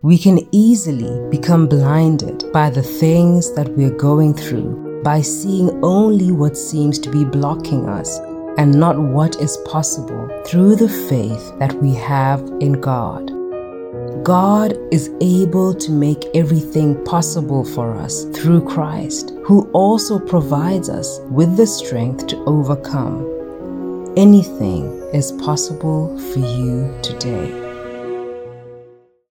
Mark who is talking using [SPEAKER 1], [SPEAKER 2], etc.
[SPEAKER 1] We can easily become blinded by the things that we're going through by seeing only what seems to be blocking us and not what is possible through the faith that we have in God. God is able to make everything possible for us through Christ, who also provides us with the strength to overcome. Anything is possible for you today.